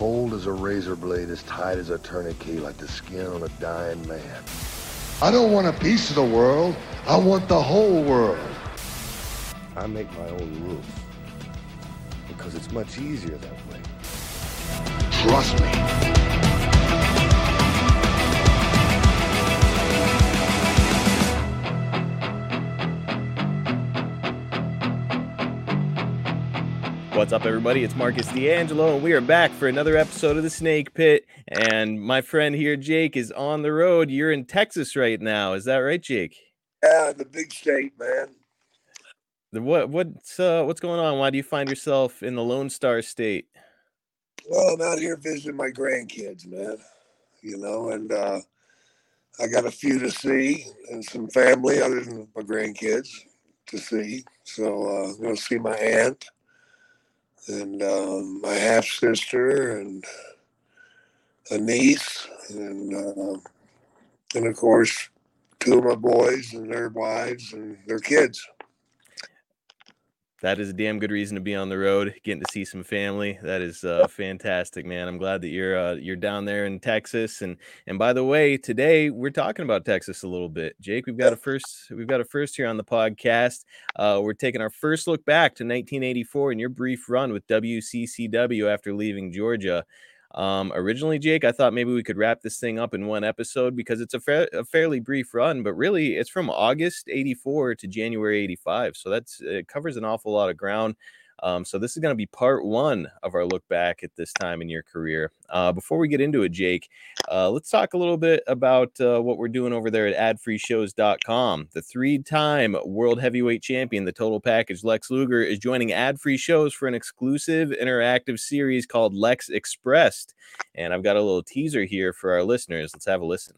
cold as a razor blade, as tight as a tourniquet, like the skin on a dying man. I don't want a piece of the world. I want the whole world. I make my own rules because it's much easier that way. Trust me. What's up, everybody? It's Marcus D'Angelo, and we are back for another episode of the Snake Pit. And my friend here, Jake, is on the road. You're in Texas right now. Is that right, Jake? Yeah, the big state, man. The- What what's uh, what's going on? Why do you find yourself in the Lone Star State? Well, I'm out here visiting my grandkids, man. You know, and uh, I got a few to see and some family other than my grandkids to see. So uh, I'm going to see my aunt and um, my half sister and a niece and uh, and of course two of my boys and their wives and their kids. That is a damn good reason to be on the road, getting to see some family. That is uh, fantastic, man. I'm glad that you're uh, you're down there in Texas. And and by the way, today we're talking about Texas a little bit. Jake, we've got a first we've got a first here on the podcast. Uh, we're taking our first look back to 1984 and your brief run with WCCW after leaving Georgia. Um, originally, Jake, I thought maybe we could wrap this thing up in one episode because it's a, fa- a fairly brief run, but really it's from August 84 to January 85. So that's it covers an awful lot of ground. Um, so this is going to be part one of our look back at this time in your career. Uh, before we get into it, Jake, uh, let's talk a little bit about uh, what we're doing over there at adfreeshows.com. The three-time world heavyweight champion, the total package, Lex Luger, is joining ad-free shows for an exclusive interactive series called Lex Expressed. And I've got a little teaser here for our listeners. Let's have a listen.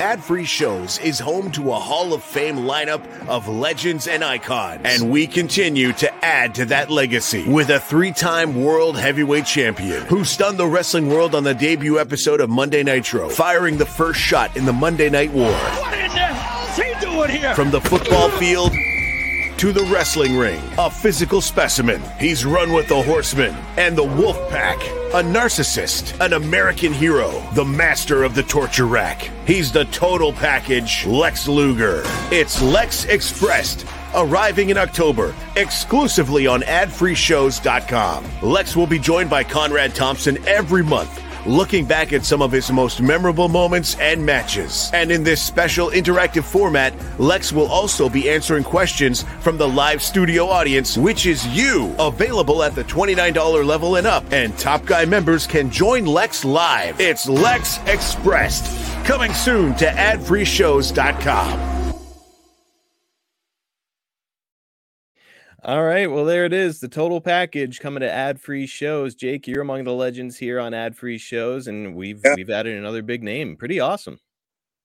Ad Free Shows is home to a Hall of Fame lineup of legends and icons. And we continue to add to that legacy with a three time world heavyweight champion who stunned the wrestling world on the debut episode of Monday Nitro, firing the first shot in the Monday Night War. What in the hell's he doing here? From the football field to the wrestling ring, a physical specimen. He's run with the Horsemen and the Wolf Pack, a narcissist, an American hero, the master of the torture rack. He's the total package, Lex Luger. It's Lex Expressed. Arriving in October, exclusively on adfreeshows.com. Lex will be joined by Conrad Thompson every month looking back at some of his most memorable moments and matches. And in this special interactive format, Lex will also be answering questions from the live studio audience, which is you, available at the $29 level and up. And Top Guy members can join Lex live. It's Lex Expressed, coming soon to adfreeshows.com. All right, well there it is, the total package coming to ad-free shows. Jake, you're among the legends here on ad-free shows, and we've Yeah. we've added another big name. Pretty awesome.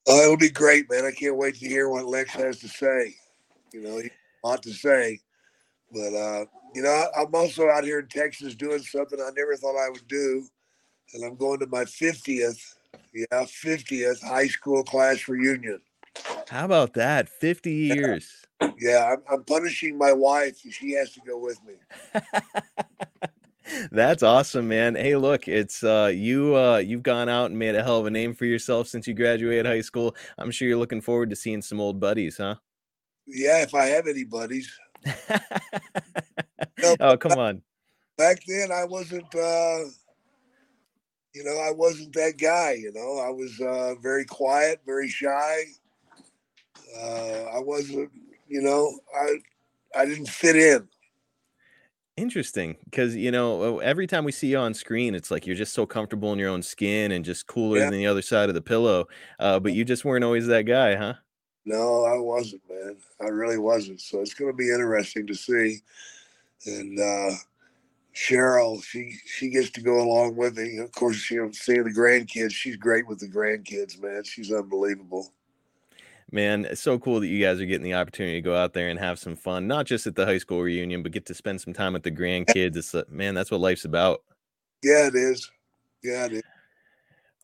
Oh, it'll be great, man. I can't wait to hear what Lex has to say. You know, he a lot to say. But uh, you know, I, I'm also out here in Texas doing something I never thought I would do, and I'm going to my 50th, yeah, 50th high school class reunion. How about that? 50 years. Yeah, I'm, I'm punishing my wife. She has to go with me. That's awesome, man. Hey, look, it's uh you uh you've gone out and made a hell of a name for yourself since you graduated high school. I'm sure you're looking forward to seeing some old buddies, huh? Yeah, if I have any buddies. oh, come on. Back then I wasn't uh you know, I wasn't that guy, you know. I was uh very quiet, very shy. Uh I wasn't, you know, I I didn't fit in. Interesting, because you know every time we see you on screen, it's like you're just so comfortable in your own skin and just cooler Yeah. than the other side of the pillow. Uh, but you just weren't always that guy, huh? No, I wasn't, man. I really wasn't. So it's going to be interesting to see. And uh, Cheryl, she she gets to go along with me. Of course, you know, seeing the grandkids, she's great with the grandkids, man. She's unbelievable. Man, it's so cool that you guys are getting the opportunity to go out there and have some fun, not just at the high school reunion, but get to spend some time with the grandkids. It's uh, man, that's what life's about. Yeah, it is. Yeah, it is.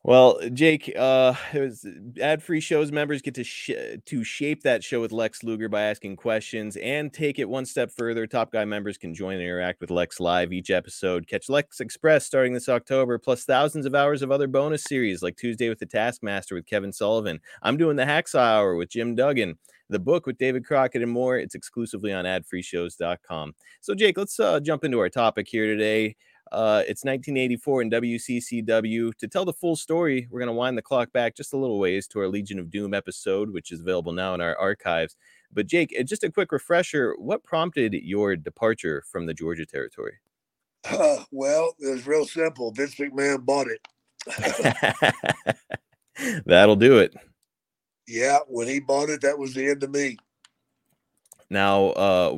Well, Jake, uh, it was ad-free shows members get to sh- to shape that show with Lex Luger by asking questions and take it one step further. Top Guy members can join and interact with Lex live each episode. Catch Lex Express starting this October, plus thousands of hours of other bonus series like Tuesday with the Taskmaster with Kevin Sullivan. I'm doing the Hacksaw Hour with Jim Duggan. The book with David Crockett and more. It's exclusively on adfreeshows.com. So, Jake, let's uh, jump into our topic here today. Uh, it's 1984 in WCCW. To tell the full story, we're going to wind the clock back just a little ways to our Legion of Doom episode, which is available now in our archives. But, Jake, uh, just a quick refresher what prompted your departure from the Georgia territory? Uh, well, it was real simple. Vince McMahon bought it. That'll do it. Yeah, when he bought it, that was the end of me. Now, uh,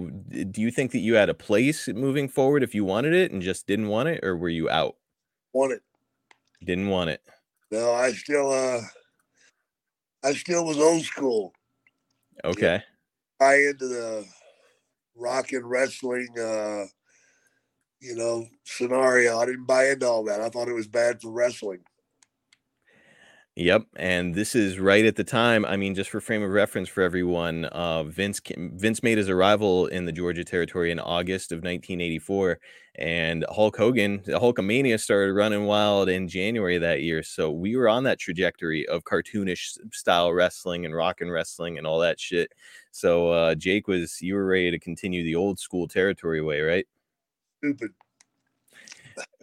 do you think that you had a place moving forward if you wanted it and just didn't want it, or were you out? Want it. Didn't want it. No, I still uh I still was old school. Okay. I into the rock and wrestling uh you know scenario. I didn't buy into all that. I thought it was bad for wrestling. Yep, and this is right at the time. I mean, just for frame of reference for everyone, uh, Vince Vince made his arrival in the Georgia territory in August of 1984, and Hulk Hogan, the Hulkamania, started running wild in January that year. So we were on that trajectory of cartoonish style wrestling and rock and wrestling and all that shit. So uh, Jake was you were ready to continue the old school territory way, right? Stupid.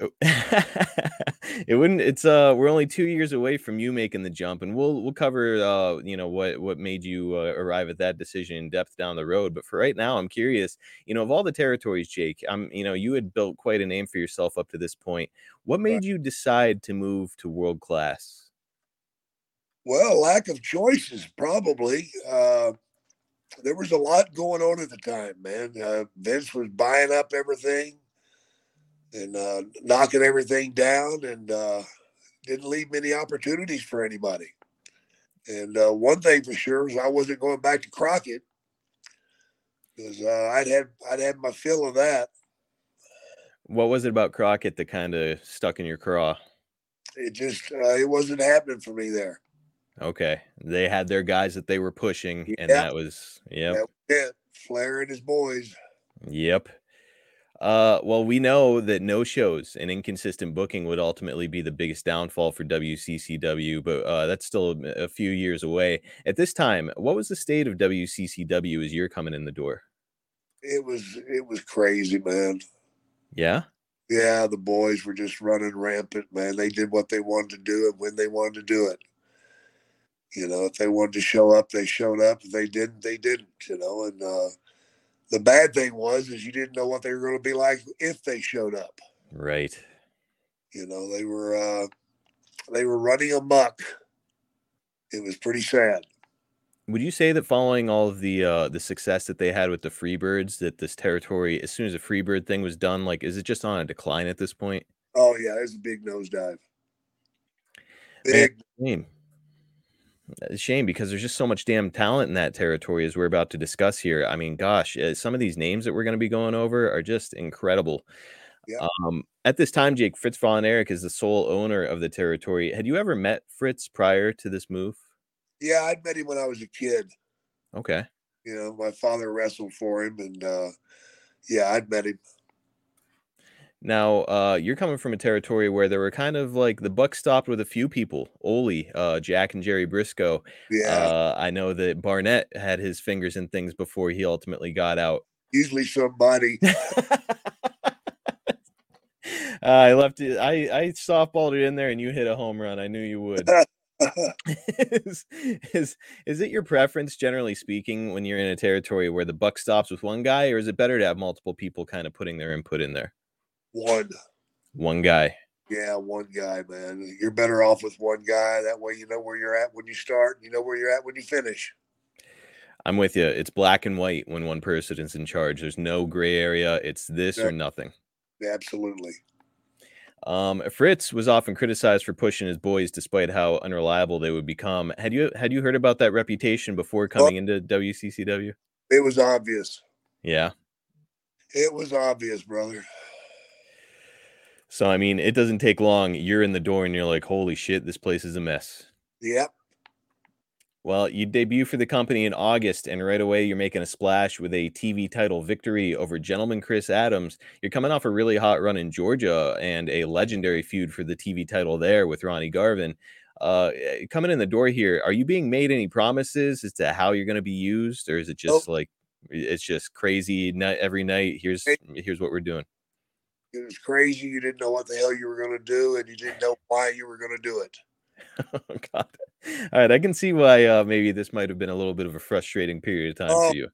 Oh. it wouldn't it's uh we're only two years away from you making the jump and we'll we'll cover uh you know what what made you uh, arrive at that decision in depth down the road but for right now i'm curious you know of all the territories jake i'm you know you had built quite a name for yourself up to this point what made you decide to move to world class Well, lack of choices, probably. Uh, there was a lot going on at the time, man. Uh, Vince was buying up everything and uh, knocking everything down, and uh, didn't leave many opportunities for anybody. And uh, one thing for sure is I wasn't going back to Crockett because uh, I'd had I'd had my fill of that. what was it about crockett that kind of stuck in your craw It just uh, it wasn't happening for me there. okay they had their guys that they were pushing and that was yep That was. Flair and his boys. Yep. Uh, well, we know that no shows and inconsistent booking would ultimately be the biggest downfall for WCCW, but uh, that's still a, a few years away. At this time, what was the state of WCCW as you're coming in the door? It was it was crazy, man. Yeah. Yeah, the boys were just running rampant, man. They did what they wanted to do and when they wanted to do it. You know, if they wanted to show up, they showed up. If they didn't, they didn't, you know. And uh the bad thing was is you didn't know what they were going to be like if they showed up. Right. You know, they were uh they were running amok. It was pretty sad. Would you say that following all of the uh, the success that they had with the Freebirds, that this territory, as soon as the Freebird thing was done, like, is it just on a decline at this point? Oh yeah, it's a big nosedive. Big Shame. A shame because there's just so much damn talent in that territory as we're about to discuss here. I mean, gosh, uh, some of these names that we're going to be going over are just incredible. Yeah. Um, at this time, Jake Fritz Von Erich is the sole owner of the territory. Had you ever met Fritz prior to this move? Yeah, I'd met him when I was a kid. Okay. You know, my father wrestled for him, and uh, yeah, I'd met him. Now, uh, you're coming from a territory where there were kind of like the buck stopped with a few people. Ole, uh, Jack, and Jerry Brisco. Yeah, Uh, I know that Barnett had his fingers in things before he ultimately got out. usually somebody. I left it. I I softballed it in there, and you hit a home run. I knew you would. is, is is it your preference, generally speaking, when you're in a territory where the buck stops with one guy, or is it better to have multiple people kind of putting their input in there? One. One guy. Yeah, one guy, man. You're better off with one guy. That way, you know where you're at when you start. You know where you're at when you finish. I'm with you. It's black and white when one person is in charge. There's no gray area. It's this Yeah. or nothing. Absolutely. Um, Fritz was often criticized for pushing his boys, despite how unreliable they would become. Had you had you heard about that reputation before coming into WCCW? It was obvious. Yeah. It was obvious, brother. So I mean, it doesn't take long. You're in the door and you're like, "Holy shit, this place is a mess." Yep. Well, you debut for the company in August, and right away you're making a splash with a TV title victory over Gentleman Chris Adams. You're coming off a really hot run in Georgia and a legendary feud for the TV title there with Ronnie Garvin. Uh, eh, coming in the door here, are you being made any promises as to how you're going to be used, or is it just like it's just crazy night every night? Here's here's what we're doing. It was crazy. You didn't know what the hell you were going to do, and you didn't know why you were going to do it. oh God! All right, I can see why uh, maybe this might have been a little bit of a frustrating period of time Oh. for you.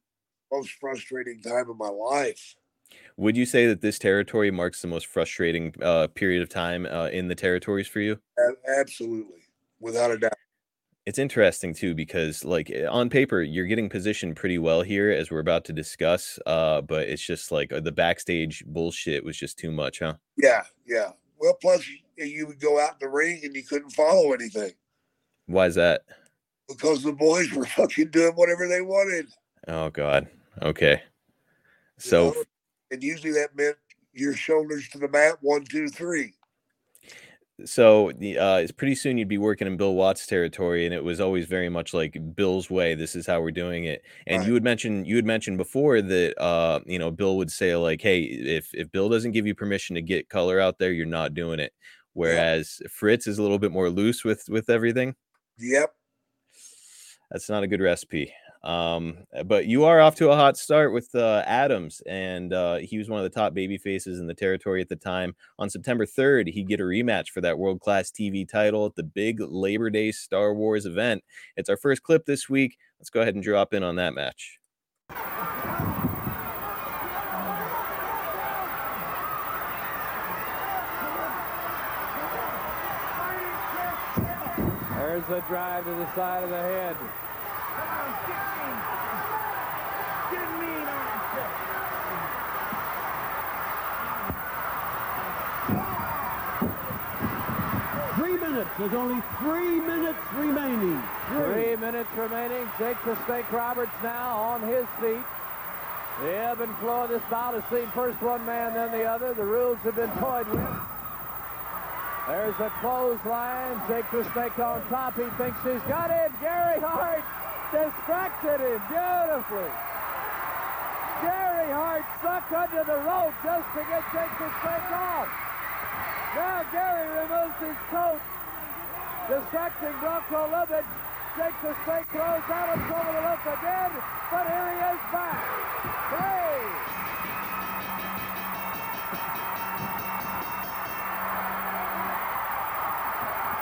Most frustrating time of my life. Would you say that this territory marks the most frustrating uh, period of time uh, in the territories for you? Absolutely, without a doubt. It's interesting too because, like, eh, on paper, you're getting positioned pretty well here, as we're about to discuss. Uh, but it's just like uh, the backstage bullshit was just too much, huh? Yeah, yeah. Well, plus you, you would go out in the ring and you couldn't follow anything Why is that? because the boys were fucking doing whatever they wanted. Oh God. Okay. you So know? and usually that meant your shoulders to the mat, one, two, three. So the uh it's pretty soon you'd be working in Bill Watts territory and it was always very much like Bill's way this is how we're doing it. And Right. you would mention you had mentioned before that uh you know Bill would say like hey if if Bill doesn't give you permission to get color out there you're not doing it. Whereas Fritz is a little bit more loose with with everything. Yep. that's not a good recipe um but you are off to a hot start with uh adams and uh he was one of the top baby faces in the territory at the time. On september 3rd he'd get a rematch for that world-class tv title at the big labor day star wars event. It's our first clip this week. Let's go ahead and drop in on that match. There's a drive to the side of the head. Three minutes. There's only three minutes remaining. Three minutes remaining. Jake the Snake Roberts now on his feet. The ebb and flow of this bout has seen first one man, then the other. The rules have been toyed with. There's a clothesline. Jake Snake on top. He thinks he's got it. Gary Hart distracted him beautifully. Gary Hart stuck under the rope just to get Jake Snake off. Now Gary removes his coat, distracting Bronko Lubich. Jake the Snake throws Adams over the rope again, but here he is back. Three.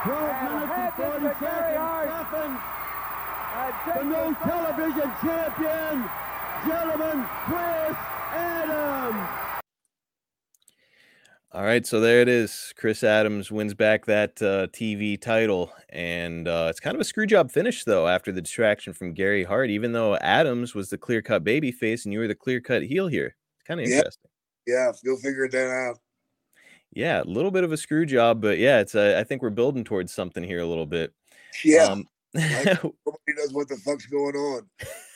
Twelve minutes and head 40 seconds. The new television champion, gentlemen, Chris Adams. All right so there it is chris adams wins back that uh, tv title and uh, it's kind of a screw job finish though after the distraction from gary hart even though adams was the clear-cut baby face and you were the clear-cut heel here it's kind of Yeah. interesting Yeah. Go figure that out. Yeah, a little bit of a screw job, but yeah, it's uh, I think we're building towards something here a little bit. Yeah. Um, Like, nobody knows what the fuck's going on.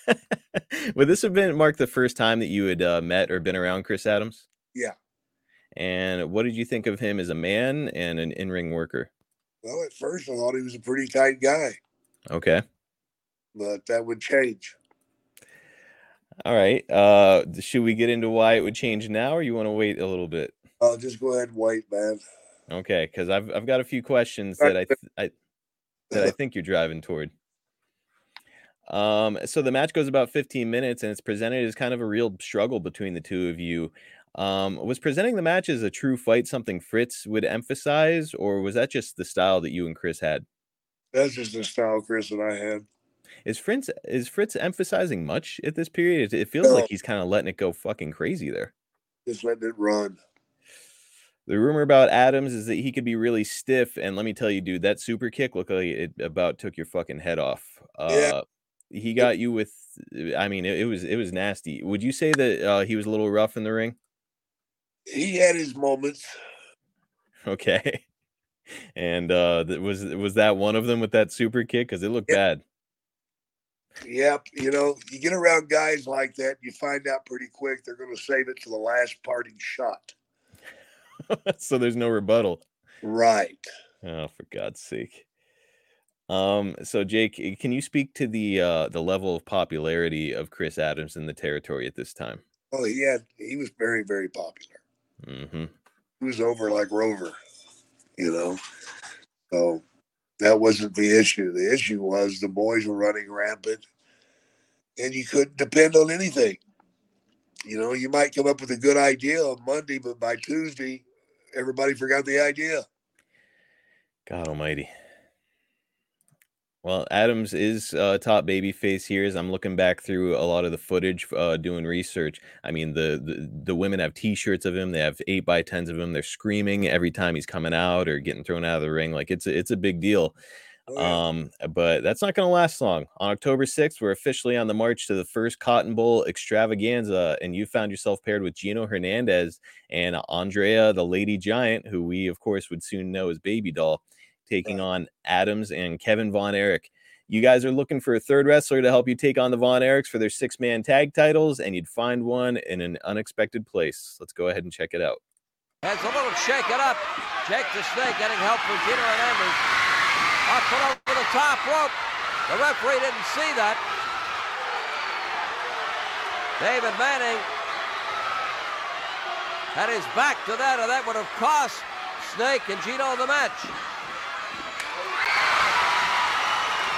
Would this have been Mark the first time that you had uh, met or been around Chris Adams? Yeah. And what did you think of him as a man and an in-ring worker? Well, at first I thought he was a pretty tight guy, Okay. but that would change. All right. Uh should we get into why it would change now or you want to wait a little bit? I'll just go ahead and wait, man. Okay, cuz I've I've got a few questions that I th- I that I think you're driving toward. Um so the match goes about 15 minutes and it's presented as kind of a real struggle between the two of you. Um was presenting the match as a true fight something Fritz would emphasize or was that just the style that you and Chris had? That's just the style Chris and I had. Is Fritz is Fritz emphasizing much at this period? It, it feels No. like he's kind of letting it go fucking crazy there. Just letting it run. The rumor about Adams is that he could be really stiff, and let me tell you, dude, that super kick looked like it about took your fucking head off. Uh, Yeah. he got you with. I mean, it, it was it was nasty. Would you say that uh, he was a little rough in the ring? He had his moments. Okay, and uh, was was that one of them with that super kick? Because it looked bad. Yep. You know, you get around guys like that, you find out pretty quick they're going to save it to the last parting shot. so there's no rebuttal. Right. Oh, for God's sake. Um, so Jake, eh, can you speak to the uh the level of popularity of Chris Adams in the territory at this time? Oh, he had, he was very, very popular. Hmm He was over like Rover, you know. So that wasn't the issue. The issue was the boys were running rampant and you couldn't depend on anything. You know, you might come up with a good idea on Monday, but by Tuesday, everybody forgot the idea. God almighty. Well, Adams is uh, top baby face here as I'm looking back through a lot of the footage, uh, doing research. I mean, the, the the women have T-shirts of him. They have eight by tens of him. They're screaming every time he's coming out or getting thrown out of the ring. Like it's a, it's a big deal. Oh, yeah. Um, but that's not going to last long. On October 6th, we're officially on the march to the first Cotton Bowl extravaganza, and you found yourself paired with Gino Hernandez and Andrea, the Lady Giant, who we, of course, would soon know as Baby Doll, taking on Adams and Kevin Von Erich. You guys are looking for a third wrestler to help you take on the Von Erichs for their six man tag titles, and you'd find one in an unexpected place. Let's go ahead and check it out. Has a little shake it up. Jake the Snake getting help from Gino Hernandez. Up and over the top rope. The referee didn't see that. David Manning had his back to that, and that would have cost Snake and Gino the match.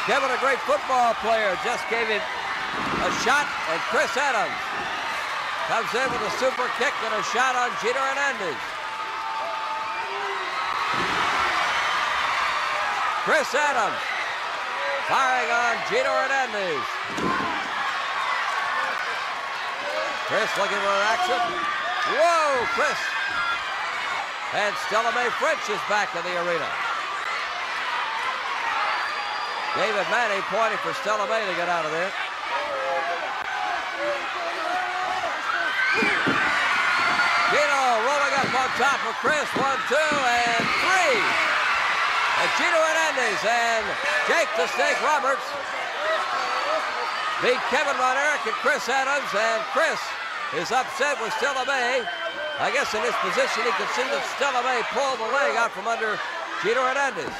Kevin, a great football player, just gave him a shot, and Chris Adams comes in with a super kick and a shot on Gino Hernandez. Chris Adams firing on Gino Hernandez. Chris looking for action. Whoa, Chris. And Stella Mae French is back in the arena. David Manning pointing for Stella Mae to get out of there. Gino rolling up on top of Chris. One, two, and three. And Gino Hernandez and Jake the Snake Roberts beat Kevin Von Erich and Chris Adams. And Chris is upset with Stella Mae. I guess in this position he could see that Stella Mae pulled the leg out from under Gino Hernandez.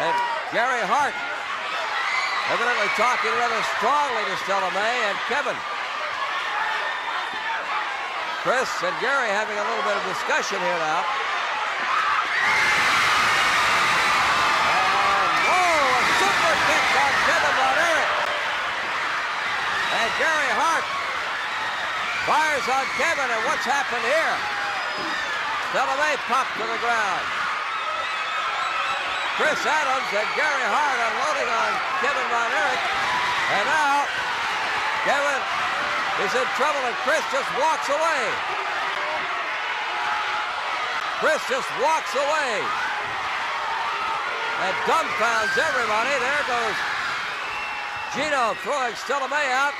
And Gary Hart evidently talking rather strongly to Stella Mae and Kevin. Chris and Gary having a little bit of discussion here now. And, whoa, a super kick on Kevin Von Erich. And Gary Hart fires on Kevin, and what's happened here? Stella Mae popped to the ground. Chris Adams and Gary Hart unloading on Kevin Von Erich. And now, Kevin is in trouble and Chris just walks away. Chris just walks away. And dumbfounds everybody. There goes Gino throwing Mae out.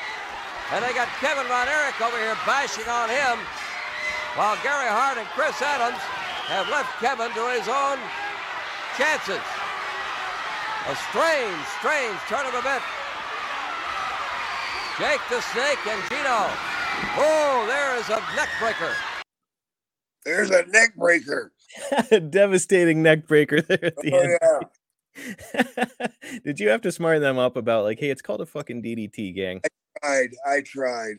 And they got Kevin Von Erich over here bashing on him. While Gary Hart and Chris Adams have left Kevin to his own chances. A strange, strange turn of events. Jake the Snake and Gino. Oh, there is a neck breaker. There's a neck breaker. Devastating neck breaker there at the Oh, end. yeah. Did you have to smart them up about like, hey, it's called a fucking DDT, gang? I tried. I tried.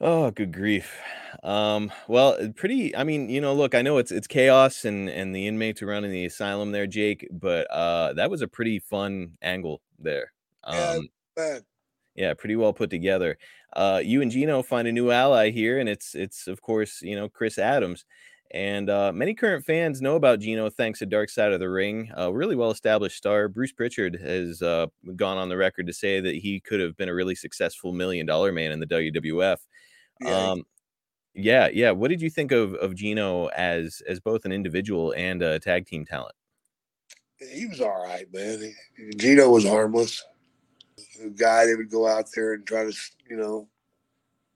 Oh, good grief. Um, well, uh, pretty. I mean, you know, look, I know it's it's chaos and and the inmates are running the asylum there, Jake, but uh, that was a pretty fun angle there. Yeah, Um, Man, yeah, pretty well put together. Uh, you and Gino find a new ally here, and it's it's of course you know Chris Adams, and uh, many current fans know about Gino thanks to Dark Side of the Ring. A really well established star, Bruce Prichard has uh, gone on the record to say that he could have been a really successful million dollar man in the WWF. yeah, Um, yeah, yeah. What did you think of of Gino as as both an individual and a tag team talent? he was all right, man. Gino was harmless. A guy that would go out there and try to, you know,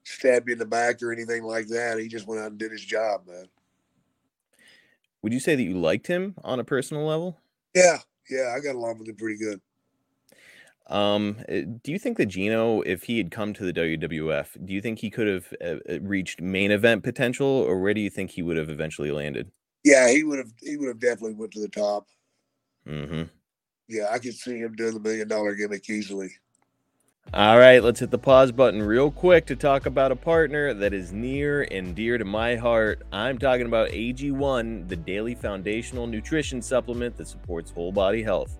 stab you in the back or anything like that. He just went out and did his job, man. Would you say that you liked him on a personal level? Yeah, yeah, I got along with him pretty good. Um, uh, do you think that Gino, if he had come to the WWF, do you think he could have uh, reached main event potential, or where do you think he would have eventually landed? Yeah, he would have. He would have definitely went to the top. hmm Yeah, I could see him doing the million dollar gimmick easily. All right, let's hit the pause button real quick to talk about a partner that is near and dear to my heart. I'm talking about AG1, the daily foundational nutrition supplement that supports whole body health.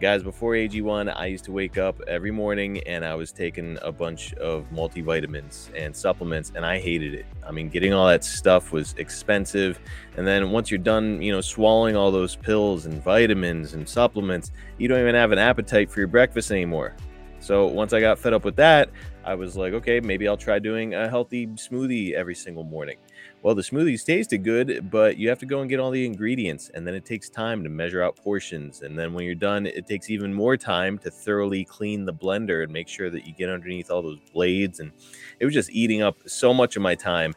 Guys, before AG1, I used to wake up every morning and I was taking a bunch of multivitamins and supplements, and I hated it. I mean, getting all that stuff was expensive. And then once you're done, you know, swallowing all those pills and vitamins and supplements, you don't even have an appetite for your breakfast anymore. So once I got fed up with that, I was like, okay, maybe I'll try doing a healthy smoothie every single morning. Well, the smoothies tasted good, but you have to go and get all the ingredients, and then it takes time to measure out portions. And then when you're done, it takes even more time to thoroughly clean the blender and make sure that you get underneath all those blades. And it was just eating up so much of my time.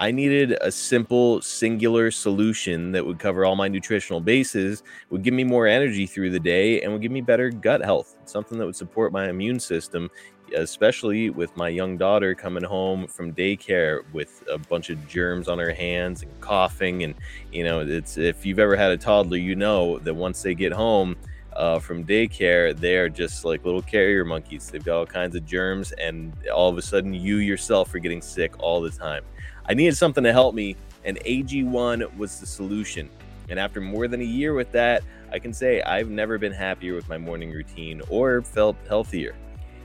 I needed a simple, singular solution that would cover all my nutritional bases, would give me more energy through the day, and would give me better gut health. Something that would support my immune system, especially with my young daughter coming home from daycare with a bunch of germs on her hands and coughing. And, you know, it's if you've ever had a toddler, you know that once they get home, uh, from daycare, they're just like little carrier monkeys. They've got all kinds of germs, and all of a sudden, you yourself are getting sick all the time. I needed something to help me, and AG1 was the solution. And after more than a year with that, I can say I've never been happier with my morning routine or felt healthier.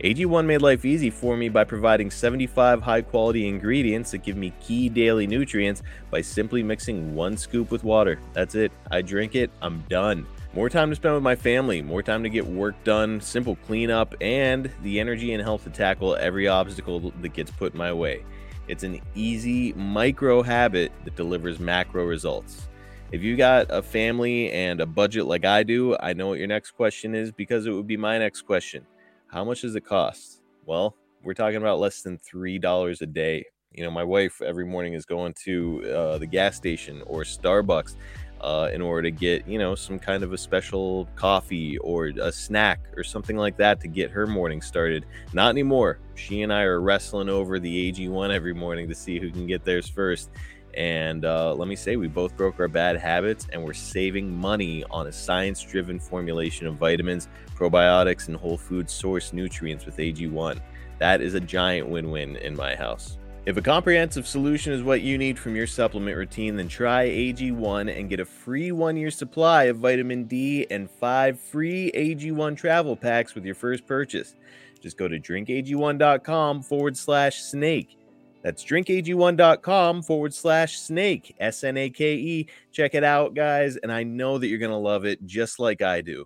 AG1 made life easy for me by providing 75 high quality ingredients that give me key daily nutrients by simply mixing one scoop with water. That's it. I drink it, I'm done. More time to spend with my family, more time to get work done, simple cleanup, and the energy and health to tackle every obstacle that gets put in my way. It's an easy micro habit that delivers macro results. If you got a family and a budget like I do, I know what your next question is because it would be my next question. How much does it cost? Well, we're talking about less than $3 a day. You know, my wife every morning is going to uh, the gas station or Starbucks uh, in order to get, you know, some kind of a special coffee or a snack or something like that to get her morning started. Not anymore. She and I are wrestling over the AG1 every morning to see who can get theirs first. And uh, let me say, we both broke our bad habits and we're saving money on a science driven formulation of vitamins, probiotics, and whole food source nutrients with AG1. That is a giant win win in my house. If a comprehensive solution is what you need from your supplement routine, then try AG1 and get a free one year supply of vitamin D and five free AG1 travel packs with your first purchase. Just go to drinkag1.com forward slash snake. That's drinkag1.com forward slash snake, S N A K E. Check it out, guys. And I know that you're going to love it just like I do.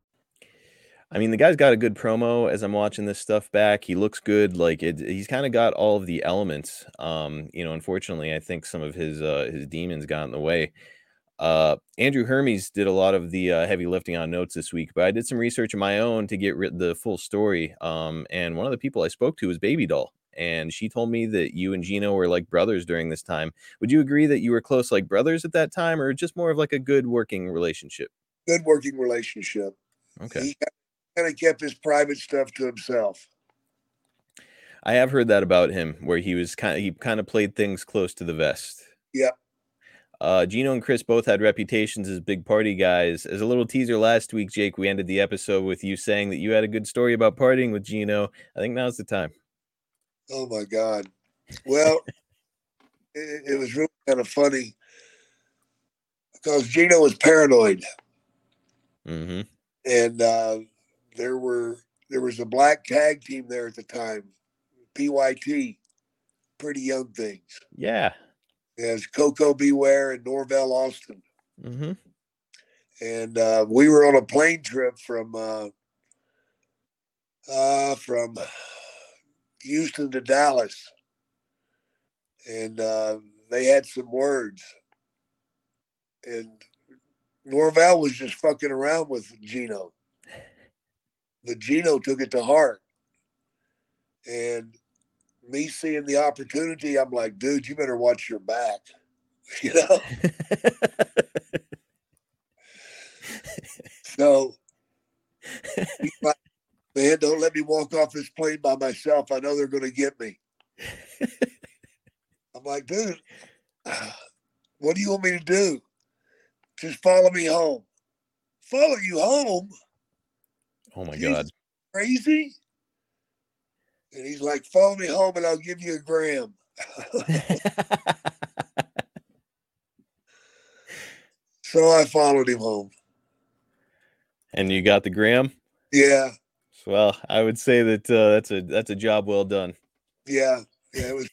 I mean, the guy's got a good promo as I'm watching this stuff back. He looks good. Like it, he's kind of got all of the elements. Um, you know, unfortunately, I think some of his uh his demons got in the way. Uh, Andrew Hermes did a lot of the uh, heavy lifting on notes this week, but I did some research of my own to get rid the full story. Um, and one of the people I spoke to was Baby Doll, and she told me that you and Gino were like brothers during this time. Would you agree that you were close like brothers at that time, or just more of like a good working relationship? Good working relationship. Okay. He kind of kept his private stuff to himself. I have heard that about him, where he was kind of he kind of played things close to the vest. Yep. Uh, Gino and Chris both had reputations as big party guys. As a little teaser last week, Jake, we ended the episode with you saying that you had a good story about partying with Gino. I think now's the time. Oh my God. Well, it, it was really kind of funny because Gino was paranoid. Mm-hmm. And uh, there were there was a black tag team there at the time, PYT, pretty young things. Yeah. As Koko B. Ware and Norvell Austin. Mm-hmm. And uh, we were on a plane trip from uh, uh, from Houston to Dallas, and uh, they had some words, and Norvell was just fucking around with Gino. The Gino took it to heart, and me seeing the opportunity, I'm like, dude, you better watch your back, you know. so, like, man, don't let me walk off this plane by myself. I know they're going to get me. I'm like, dude, what do you want me to do? Just follow me home. Follow you home? Oh my god. Crazy? And he's like, follow me home and I'll give you a gram. so I followed him home. And you got the gram? Yeah, Well, I would say that uh, that's a that's a job well done. yeah, yeah. It was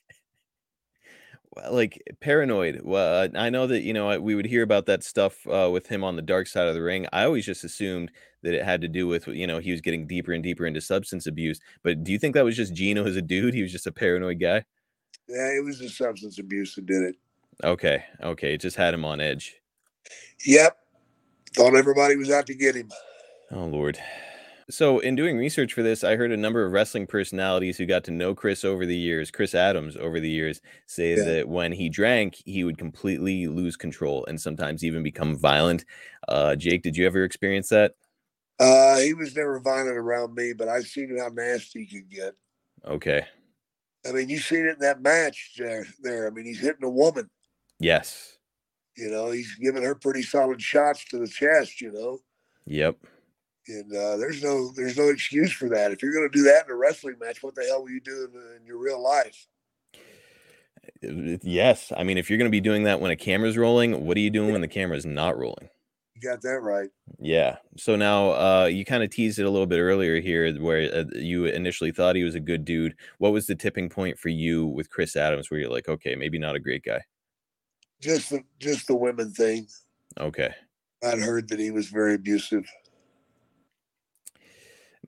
like paranoid. Well, uh, I know that you know we would hear about that stuff uh, with him on the dark side of the ring. I always just assumed that it had to do with you know he was getting deeper and deeper into substance abuse. But do you think that was just Gino as a dude? He was just a paranoid guy. yeah, it was the substance abuse that did it. Okay, okay, it just had him on edge. Yep. Thought everybody was out to get him. Oh Lord. So in doing research for this, I heard a number of wrestling personalities who got to know Chris over the years, Chris Adams over the years, say Yeah. that when he drank, he would completely lose control and sometimes even become violent. Uh, Jake, did you ever experience that? Uh, he was never violent around me, but I've seen how nasty he could get. Okay. I mean, you seen it in that match there. There, I mean, he's hitting a woman. Yes. You know, he's giving her pretty solid shots to the chest. You know, Yep. And uh, there's no there's no excuse for that. If you're going to do that in a wrestling match, what the hell will you do in, in your real life? Yes. I mean, if you're going to be doing that when a camera's rolling, what are you doing when the camera's not rolling? You got that right. Yeah. So now uh, you kind of teased it a little bit earlier here, where uh, you initially thought he was a good dude. What was the tipping point for you with Chris Adams, where you're like, okay, maybe not a great guy? Just the just the women thing. Okay, I'd heard that he was very abusive.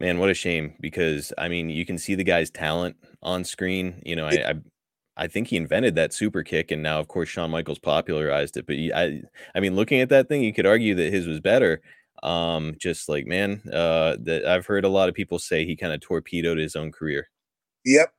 Man, what a shame. Because I mean, you can see the guy's talent on screen. You know, I. I I think he invented that super kick, and now, of course, Shawn Michaels popularized it. But he- I, I mean, looking at that thing, you could argue that his was better. Um, just like man, uh, that I've heard a lot of people say he kind of torpedoed his own career. Yep.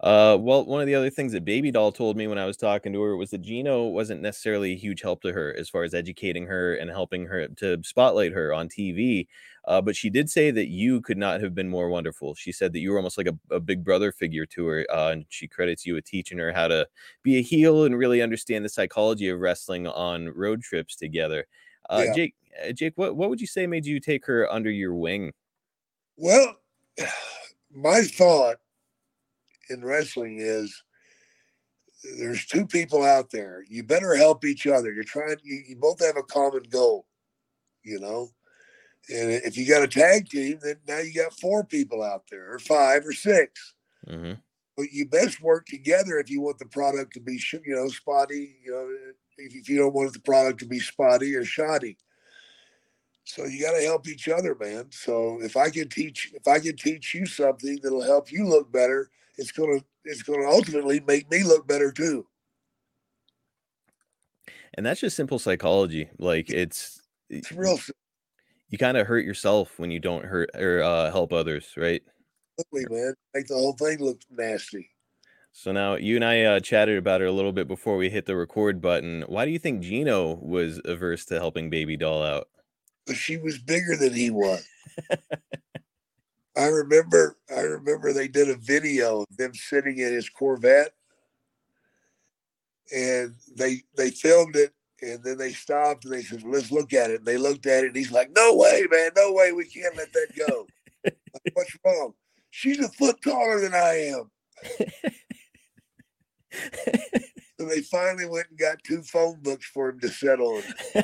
Uh, well, one of the other things that Baby Doll told me when I was talking to her was that Gino wasn't necessarily a huge help to her as far as educating her and helping her to spotlight her on TV. Uh, but she did say that you could not have been more wonderful. She said that you were almost like a, a big brother figure to her, uh, and she credits you with teaching her how to be a heel and really understand the psychology of wrestling on road trips together. Uh, Yeah. Jake, uh, Jake, what what would you say made you take her under your wing? Well, my thought in wrestling is there's two people out there. You better help each other. You're trying, you, you both have a common goal, you know? And if you got a tag team, then now you got four people out there, or five, or six. Mm-hmm. But you best work together if you want the product to be, you know, spotty. You know, if, if you don't want the product to be spotty or shoddy. So you got to help each other, man. So if I can teach, if I can teach you something that'll help you look better, it's gonna, it's gonna ultimately make me look better too. And that's just simple psychology. Like it's It's real simple, you kind of hurt yourself when you don't hurt or uh, help others, right? Totally, man. Make the whole thing look nasty. So now you and I uh, chatted about it a little bit before we hit the record button. Why do you think Gino was averse to helping Baby Doll out? She was bigger than he was. I remember, I remember they did a video of them sitting in his Corvette, and they they filmed it, and then they stopped and they said, "Let's look at it." And they looked at it, and he's like, "No way, man, no way, we can't let that go." Like, What's wrong? She's a foot taller than I am. so they finally went and got two phone books for him to sit on.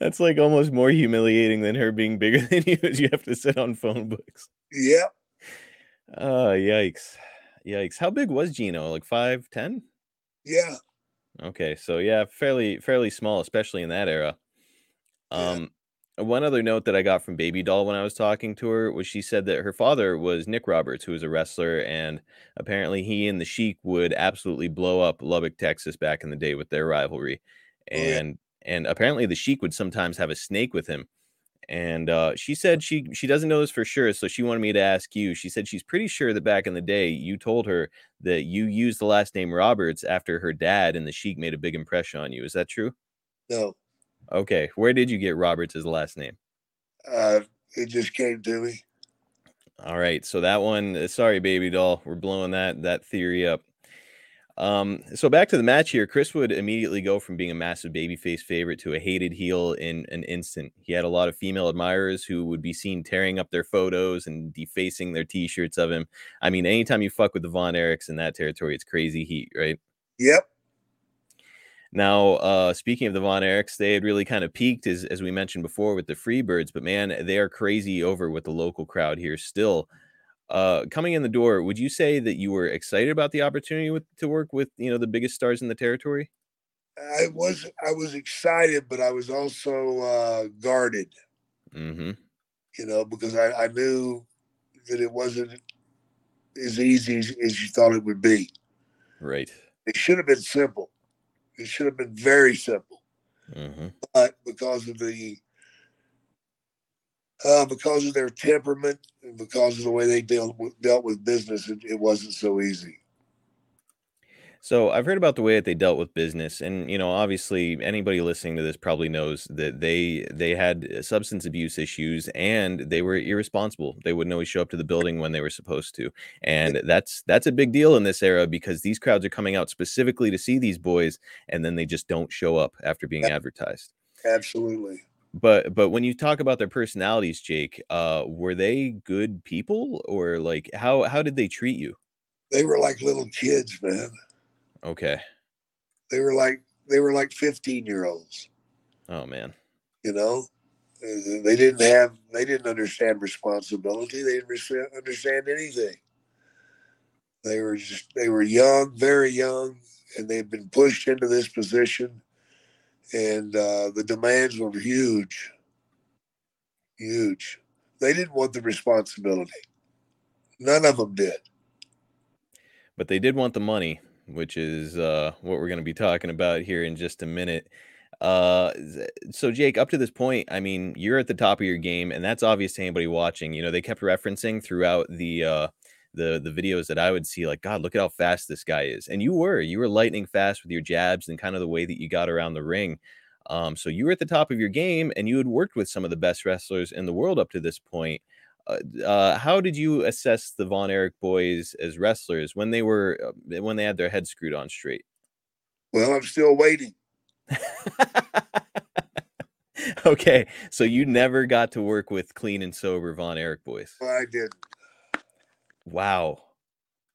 That's like almost more humiliating than her being bigger than you as you have to sit on phone books. Yep. Oh, yikes. Yikes. How big was Gino? Like five, ten? Yeah. Okay, so yeah, fairly fairly small, especially in that era. Um, one other note that I got from Baby Doll when I was talking to her was she said that her father was Nick Roberts, who was a wrestler, and apparently he and the Sheik would absolutely blow up Lubbock, Texas, back in the day with their rivalry, Oh, yeah. and and apparently the Sheik would sometimes have a snake with him. And uh, she said she she doesn't know this for sure, so she wanted me to ask you. She said she's pretty sure that back in the day you told her that you used the last name Roberts after her dad and the Sheik made a big impression on you. Is that true? No. Okay, where did you get Roberts as the last name? Uh, it just came to me. All right, so that one, uh, sorry, baby doll, we're blowing that that theory up. Um, so back to the match here. Chris would immediately go from being a massive babyface favorite to a hated heel in an instant. He had a lot of female admirers who would be seen tearing up their photos and defacing their t-shirts of him. I mean, anytime you fuck with the Von Erichs in that territory, it's crazy heat, right? Yep. Now, uh, speaking of the Von Erichs, they had really kind of peaked as, as we mentioned before with the Freebirds, but man, they are crazy over with the local crowd here still. Uh, coming in the door, would you say that you were excited about the opportunity with, to work with you know the biggest stars in the territory? I was I was excited, but I was also uh, guarded. Mm-hmm. You know, because I, I knew that it wasn't as easy as, as you thought it would be. Right. It should have been simple. It should have been very simple. Mm-hmm. But because of the uh, because of their temperament and because of the way they dealt with, dealt with business, it, it wasn't so easy. So I've heard about the way that they dealt with business, and you know, obviously, anybody listening to this probably knows that they they had substance abuse issues and they were irresponsible. They wouldn't always show up to the building when they were supposed to, and that's that's a big deal in this era because these crowds are coming out specifically to see these boys, and then they just don't show up after being advertised. Absolutely. But but when you talk about their personalities, Jake, uh, were they good people or like how how did they treat you? They were like little kids, man. Okay. They were like they were like 15 year olds. Oh man. You know, they didn't have they didn't understand responsibility. They didn't understand anything. They were just they were young, very young, and they've been pushed into this position, and uh, the demands were huge, huge. They didn't want the responsibility. None of them did. but they did want the money, which is uh, what we're going to be talking about here in just a minute. Uh, so Jake, up to this point, I mean, you're at the top of your game, and that's obvious to anybody watching. You know, they kept referencing throughout the uh, the the videos that I would see, like, God, look at how fast this guy is. And you were, you were lightning fast with your jabs and kind of the way that you got around the ring. Um, so you were at the top of your game and you had worked with some of the best wrestlers in the world up to this point. Uh, uh, how did you assess the Von Erich boys as wrestlers when they were uh, when they had their heads screwed on straight? Well, I'm still waiting. okay, so you never got to work with clean and sober Von Erich boys. Well, I did. Wow.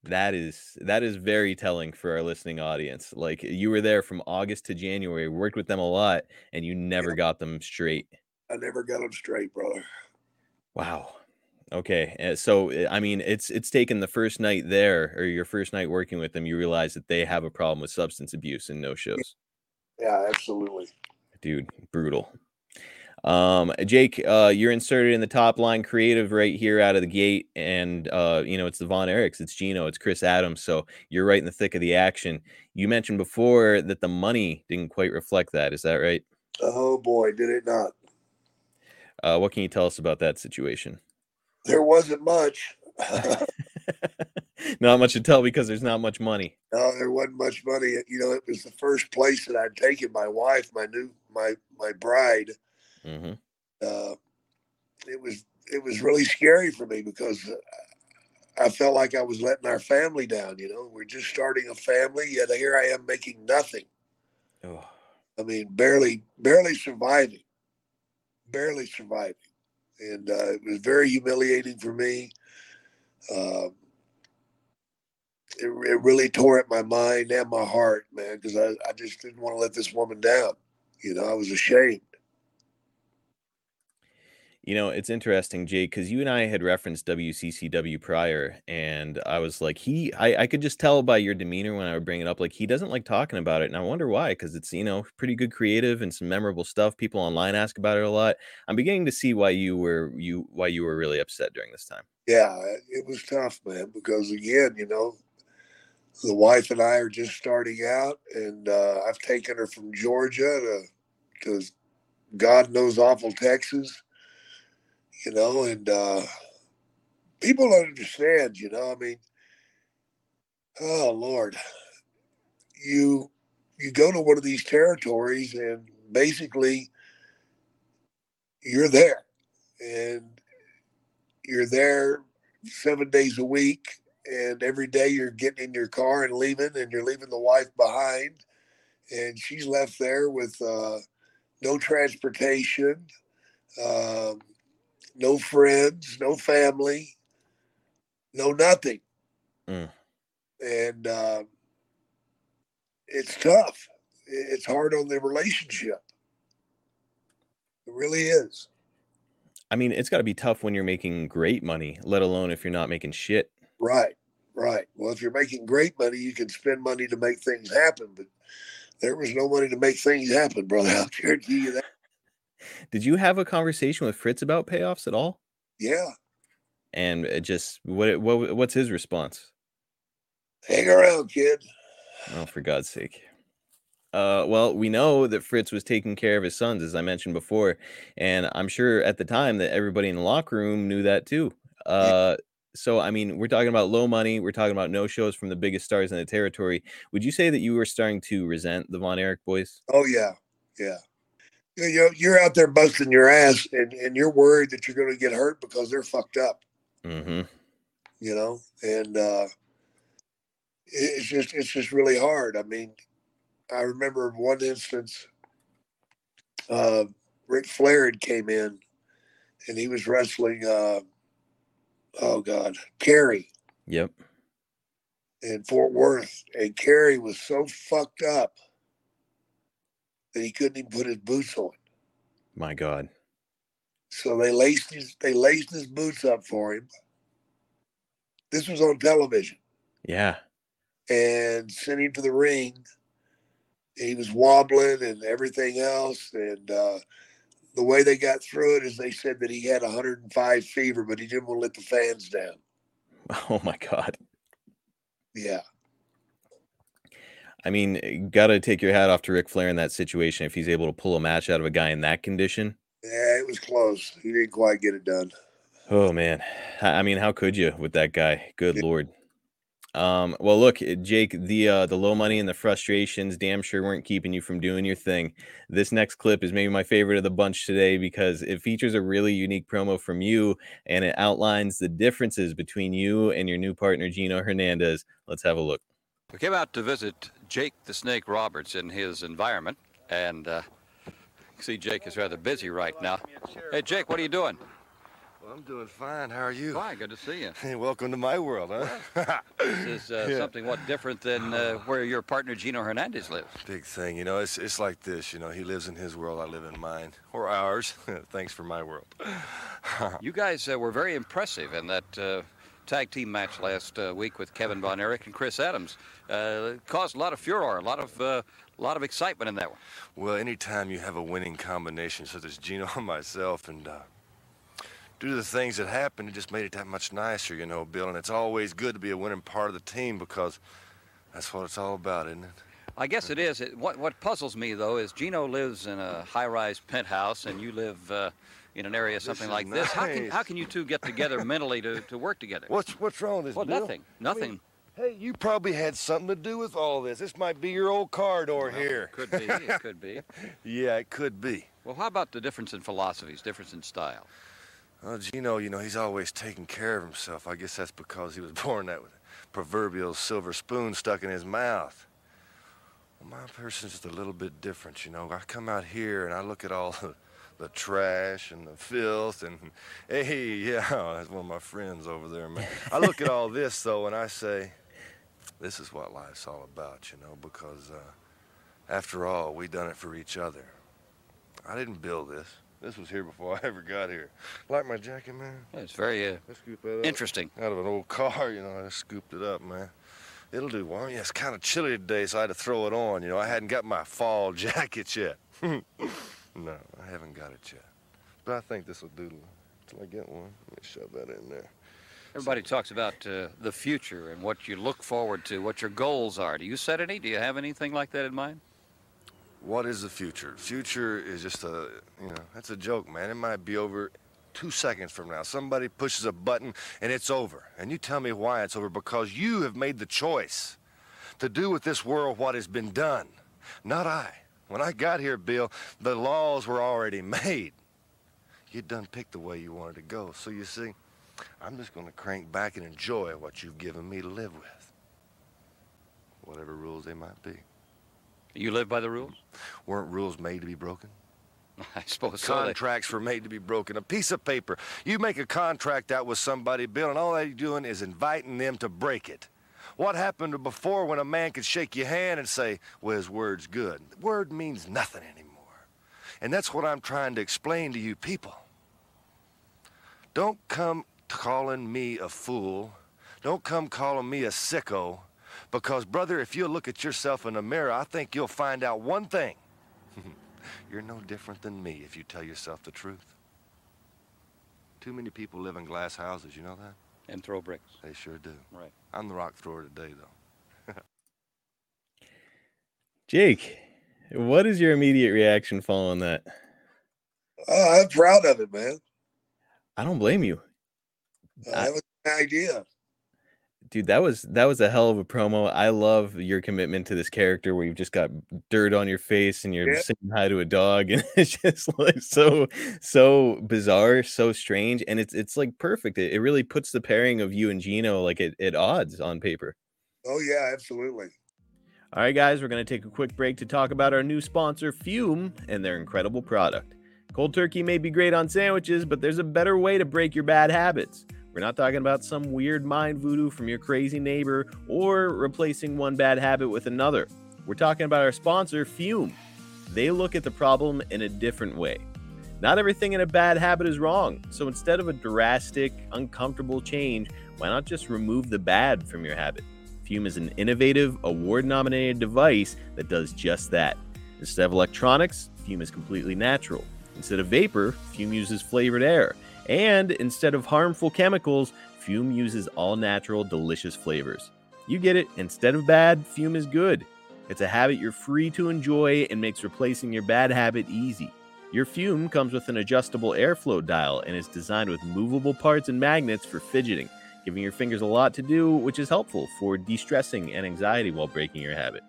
That is that is very telling for our listening audience. Like you were there from August to January, worked with them a lot, and you never got them straight. I never got them straight, brother. Wow. Okay. eh, So eh, I mean, it's it's taken the first night there or your first night working with them, you realize that they have a problem with substance abuse and no shows. Yeah, absolutely. Dude, brutal. Um, Jake, uh, you're inserted in the top line creative right here out of the gate, and uh, you know it's the Von Erichs, it's Gino, it's Chris Adams, so you're right in the thick of the action. You mentioned before that the money didn't quite reflect that. Is that right? Oh boy, did it not. Uh, what can you tell us about that situation? There wasn't much. not much to tell because there's not much money. No, there wasn't much money. You know, it was the first place that I'd taken my wife, my new my my bride. Mm-hmm. Uh, it was it was really scary for me because I felt like I was letting our family down. You know, we're just starting a family, yet here I am making nothing. Oh. I mean, barely barely surviving, barely surviving, and uh, it was very humiliating for me. Um, it, it really tore at my mind and my heart, man, because I, I just didn't want to let this woman down. You know, I was ashamed. You know, it's interesting, Jake, because you and I had referenced WCCW prior, and I was like, he, I, I could just tell by your demeanor when I would bring it up, like he doesn't like talking about it, and I wonder why, because it's you know pretty good creative and some memorable stuff. People online ask about it a lot. I'm beginning to see why you were you why you were really upset during this time. Yeah, it was tough, man, because again, you know, the wife and I are just starting out, and uh, I've taken her from Georgia to, to God knows awful Texas, you know, and uh, people don't understand, you know. I mean, oh Lord, you you go to one of these territories, and basically you're there, and you're there seven days a week and every day you're getting in your car and leaving and you're leaving the wife behind. And she's left there with uh, no transportation. Um, no friends no family no nothing Mm. and uh, it's tough it's hard on the relationship it really is I mean, it's got to be tough when you're making great money, let alone if you're not making shit. Right, right. Well, if you're making great money, you can spend money to make things happen, but there was no money to make things happen, brother. I'll guarantee you that. Did you have a conversation with Fritz about payoffs at all? Yeah. And it just what what what's his response? Hang around, kid. Oh, for God's sake. Uh, well, we know that Fritz was taking care of his sons, as I mentioned before, and I'm sure at the time that everybody in the locker room knew that too. Uh, so I mean, we're talking about low money. We're talking about no shows from the biggest stars in the territory. Would you say that you were starting to resent the Von Erich boys? Oh yeah, yeah. You you're out there busting your ass, and, and you're worried that you're going to get hurt because they're fucked up. Mm-hmm. You know, and uh, it- it's just it's just really hard. I mean, I remember one instance, uh, Ric Flair had came in, and he was wrestling. Uh, oh God, Kerry Yep. in Fort Worth, and Kerry was so fucked up that he couldn't even put his boots on. My God. So they laced his they laced his boots up for him. This was on television Yeah. and sent him to the ring. He was wobbling and everything else. And uh, the way they got through it is they said that he had 105 fever, but he didn't want to let the fans down. Oh my God. Yeah. I mean, gotta take your hat off to Ric Flair in that situation if he's able to pull a match out of a guy in that condition. Yeah, it was close. He didn't quite get it done. Oh man, I mean, how could you with that guy? Good yeah. lord. Um, well, look, eh, Jake, the uh, the low money and the frustrations damn sure weren't keeping you from doing your thing. This next clip is maybe my favorite of the bunch today because it features a really unique promo from you and it outlines the differences between you and your new partner Gino Hernandez. Let's have a look. We came out to visit Jake the Snake Roberts in his environment, and uh, see Jake is rather busy right now. Hey, Jake, what are you doing? Well, I'm doing fine. How are you? Fine. Good to see you. Hey, welcome to my world, huh? this is uh, yeah. something what different than uh, where your partner Gino Hernandez lives. Big thing, you know. It's it's like this, you know. He lives in his world, I live in mine, or ours. Thanks for my world. you guys uh, were very impressive in that uh, tag team match last uh, week with Kevin Von Erich and Chris Adams. Uh, caused a lot of furor, a lot of uh, a lot of excitement in that one. Well, anytime you have a winning combination such as Gino and myself, and uh, due to the things that happened, it just made it that much nicer, you know, Bill. And it's always good to be a winning part of the team because that's what it's all about, isn't it? I guess it is. It, what what puzzles me though is Gino lives in a high-rise penthouse, and you live uh, in an area something like nice. this. How can how can you two get together mentally to, to work together? What's what's wrong with this? Well, Bill? nothing. Nothing. I mean, hey, you probably had something to do with all this. This might be your old car door well, here. Could be. It could be. yeah, it could be. Well, how about the difference in philosophies, difference in style? Well, Gino, you know, he's always taking care of himself. I guess that's because he was born that with a proverbial silver spoon stuck in his mouth. Well, my person's just a little bit different, you know. I come out here and I look at all the, the trash and the filth and, hey, yeah, that's one of my friends over there, man. I look at all this, though, and I say, this is what life's all about, you know, because uh, after all, we done it for each other. I didn't build this. This was here before I ever got here. Like my jacket, man? It's very uh, interesting. Out of an old car, you know, I just scooped it up, man. It'll do warm. Yeah, it's kind of chilly today, so I had to throw it on. You know, I hadn't got my fall jacket yet. No, I haven't got it yet. But I think this will do until I get one. Let me shove that in there. Everybody so, talks about uh, the future and what you look forward to, what your goals are. Do you set any? Do you have anything like that in mind? what is the future? Future is just a, you know, that's a joke, man. It might be over two seconds from now. Somebody pushes a button and it's over. And you tell me why it's over because you have made the choice to do with this world what has been done, not I. When I got here, Bill, the laws were already made. You'd done picked the way you wanted to go. So you see, I'm just going to crank back and enjoy what you've given me to live with. Whatever rules they might be. You live by the rules? Weren't rules made to be broken? I suppose Contracts so. were made to be broken. A piece of paper. You make a contract out with somebody, Bill, and all that you're doing is inviting them to break it. What happened before when a man could shake your hand and say, well, his word's good? The Word means nothing anymore. And that's what I'm trying to explain to you people. Don't come calling me a fool. Don't come calling me a sicko. Because, brother, if you look at yourself in the mirror, I think you'll find out one thing. You're no different than me if you tell yourself the truth. Too many people live in glass houses, you know that? And throw bricks. They sure do. Right. I'm the rock thrower today, though. Jake, what is your immediate reaction following that? Oh, I'm proud of it, man. I don't blame you. I have an idea dude that was that was a hell of a promo i love your commitment to this character where you've just got dirt on your face and you're yeah. saying hi to a dog and it's just like so so bizarre so strange and it's it's like perfect it, it really puts the pairing of you and gino like at, at odds on paper. Oh yeah absolutely. All right guys we're going to take a quick break to talk about our new sponsor Füm and their incredible product. Cold turkey may be great on sandwiches but there's a better way to break your bad habits we're not talking about some weird mind voodoo from your crazy neighbor or replacing one bad habit with another. We're talking about our sponsor, Füm. They look at the problem in a different way. Not everything in a bad habit is wrong. So instead of a drastic, uncomfortable change, why not just remove the bad from your habit? Füm is an innovative, award nominated device that does just that. Instead of electronics, Füm is completely natural. Instead of vapor, Füm uses flavored air. And instead of harmful chemicals, Füm uses all natural, delicious flavors. You get it. Instead of bad, Füm is good. It's a habit you're free to enjoy and makes replacing your bad habit easy. Your Füm comes with an adjustable airflow dial and is designed with movable parts and magnets for fidgeting, giving your fingers a lot to do, which is helpful for de stressing and anxiety while breaking your habit.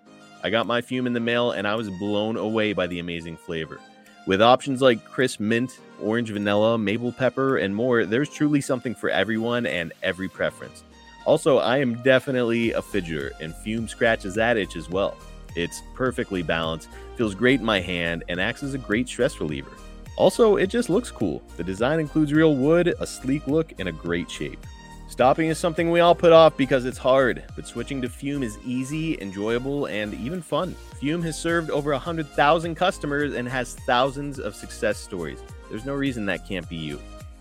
I got my Füm in the mail and I was blown away by the amazing flavor. With options like crisp mint, orange vanilla, maple pepper, and more, there's truly something for everyone and every preference. Also, I am definitely a fidgeter, and Füm scratches that itch as well. It's perfectly balanced, feels great in my hand, and acts as a great stress reliever. Also, it just looks cool. The design includes real wood, a sleek look, and a great shape. Stopping is something we all put off because it's hard, but switching to Füm is easy, enjoyable, and even fun. Füm has served over 100,000 customers and has thousands of success stories. There's no reason that can't be you.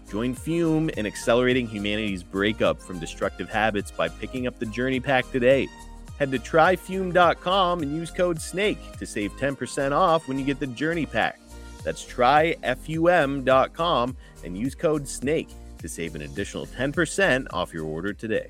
Join Füm in accelerating humanity's breakup from destructive habits by picking up the Journey Pack today. Head to tryfum.com and use code SNAKE to save 10% off when you get the Journey Pack. That's tryfum.com and use code SNAKE to save an additional 10% off your order today.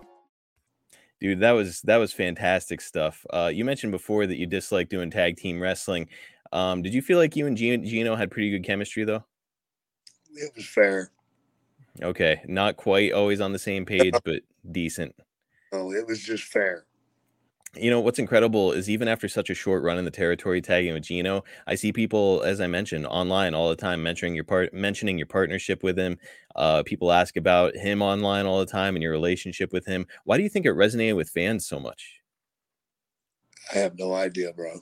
Dude, that was that was fantastic stuff. Uh, you mentioned before that you dislike doing tag team wrestling. Um, did you feel like you and Gino, Gino had pretty good chemistry though? It was fair. Okay, not quite always on the same page, but decent. Oh, it was just fair. You know what's incredible is even after such a short run in the territory tagging with Gino, I see people, as I mentioned, online all the time mentioning your part, mentioning your partnership with him. Uh, people ask about him online all the time and your relationship with him. Why do you think it resonated with fans so much? I have no idea, bro.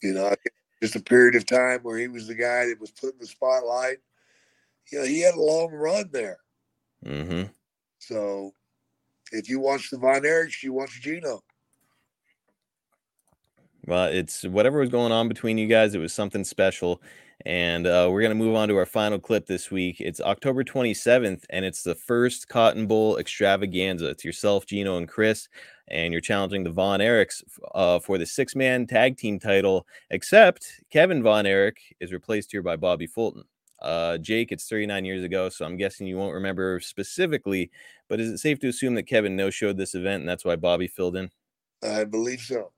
You know, just a period of time where he was the guy that was put in the spotlight. You know, he had a long run there. Mm-hmm. So, if you watch the Von Erichs, you watch Gino. Well, it's whatever was going on between you guys. It was something special. And uh, we're going to move on to our final clip this week. It's October 27th, and it's the first Cotton Bowl extravaganza. It's yourself, Gino, and Chris, and you're challenging the Von Erichs uh, for the six man tag team title, except Kevin Von Erich is replaced here by Bobby Fulton. Uh, Jake, it's 39 years ago, so I'm guessing you won't remember specifically, but is it safe to assume that Kevin no showed this event and that's why Bobby filled in? I believe so.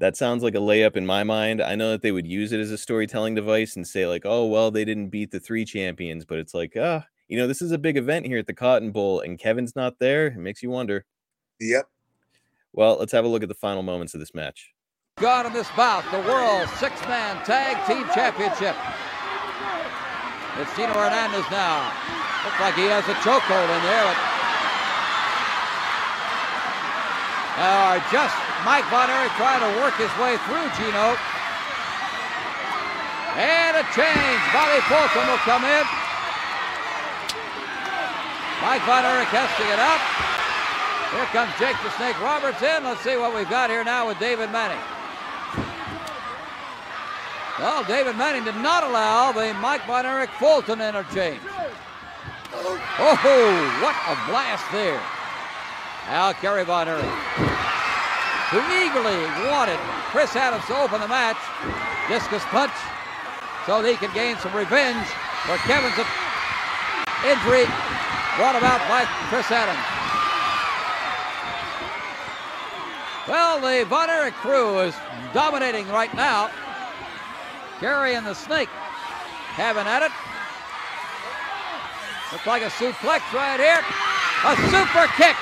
That sounds like a layup in my mind. I know that they would use it as a storytelling device and say, like, oh, well, they didn't beat the three champions, but it's like, ah, uh, you know, this is a big event here at the Cotton Bowl, and Kevin's not there. It makes you wonder. Yep. Well, let's have a look at the final moments of this match. God in this bout, the World Six Man Tag Team Championship. It's Gino Hernandez now. Looks like he has a chokehold in there. Now, just Mike Von Erich trying to work his way through Gino. And a change. Bobby Fulton will come in. Mike Von Erich has to get up. Here comes Jake the Snake Roberts in. Let's see what we've got here now with David Manning. Well, David Manning did not allow the Mike Von Erich Fulton interchange. Oh, what a blast there. Al Kerry Von Erich who eagerly wanted Chris Adams to open the match. Discus punch so that he could gain some revenge for Kevin's injury brought about by Chris Adams. Well, the Von Erich crew is dominating right now. Kerry and the Snake having at it. Looks like a suplex right here. A super kick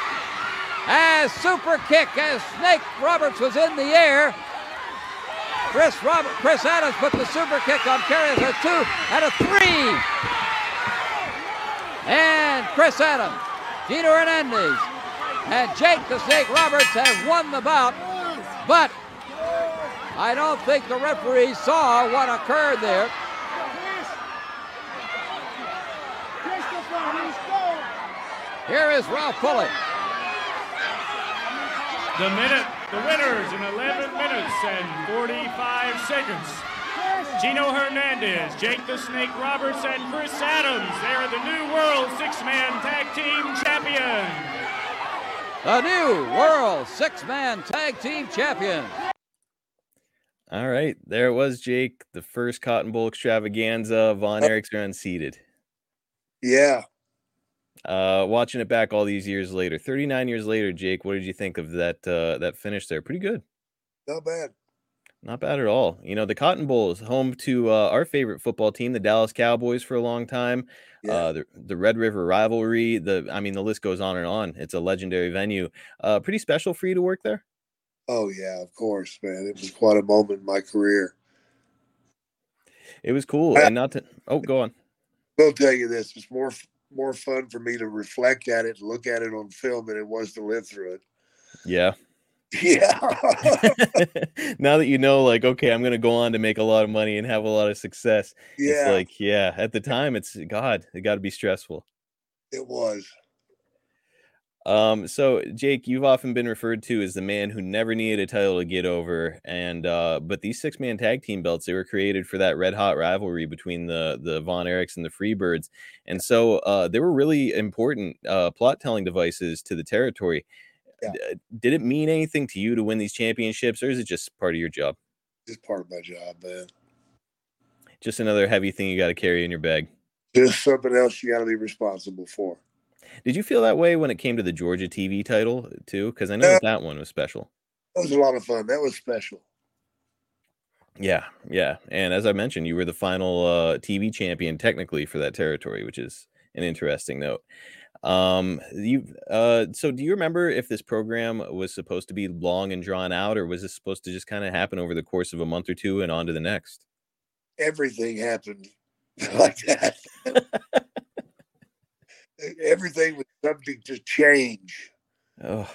as super kick as Snake Roberts was in the air. Chris Robert, Chris Adams put the super kick on Carriers a two and a three. And Chris Adams, Gino Hernandez, and Jake the Snake Roberts have won the bout. But I don't think the referee saw what occurred there. Here is Ralph Pulley. The minute, the winners in 11 minutes and 45 seconds. Gino Hernandez, Jake the Snake Roberts, and Chris Adams. They are the new world six-man tag team champions. The new world six-man tag team Champions. All right, there it was, Jake. The first Cotton Bowl extravaganza. Von Erichs are unseated. Yeah. Uh, watching it back all these years later, 39 years later, Jake, what did you think of that uh, that finish there? Pretty good. Not bad. Not bad at all. You know, the Cotton Bowl is home to uh, our favorite football team, the Dallas Cowboys, for a long time. Yeah. Uh, the, the Red River rivalry. The I mean, the list goes on and on. It's a legendary venue. Uh, pretty special for you to work there. Oh yeah, of course, man. It was quite a moment in my career. It was cool, I- and not to. Oh, go on. I'll tell you this: it's more more fun for me to reflect at it, and look at it on film, than it was to live through it. Yeah. Yeah. now that you know, like, okay, I'm gonna go on to make a lot of money and have a lot of success. Yeah. It's like, yeah, at the time, it's God, it got to be stressful. it was. Um, so Jake, you've often been referred to as the man who never needed a title to get over, and uh, but these six man tag team belts they were created for that red hot rivalry between the the Von Erichs and the Freebirds, and so uh, they were really important uh, plot telling devices to the territory. D- Did it mean anything to you to win these championships, or is it just part of your job? It's part of my job, man. Just another heavy thing you got to carry in your bag. Just something else you got to be responsible for. Did you feel that way when it came to the Georgia TV title too? Because I know Uh, that, that one was special. That was a lot of fun. That was special. Yeah, yeah. And as I mentioned, you were the final uh, TV champion technically for that territory, which is an interesting note. Um, you uh, so do you remember if this program was supposed to be long and drawn out, or was this supposed to just kind of happen over the course of a month or two and on to the next? Everything happened like that. Everything was subject to change. Oh.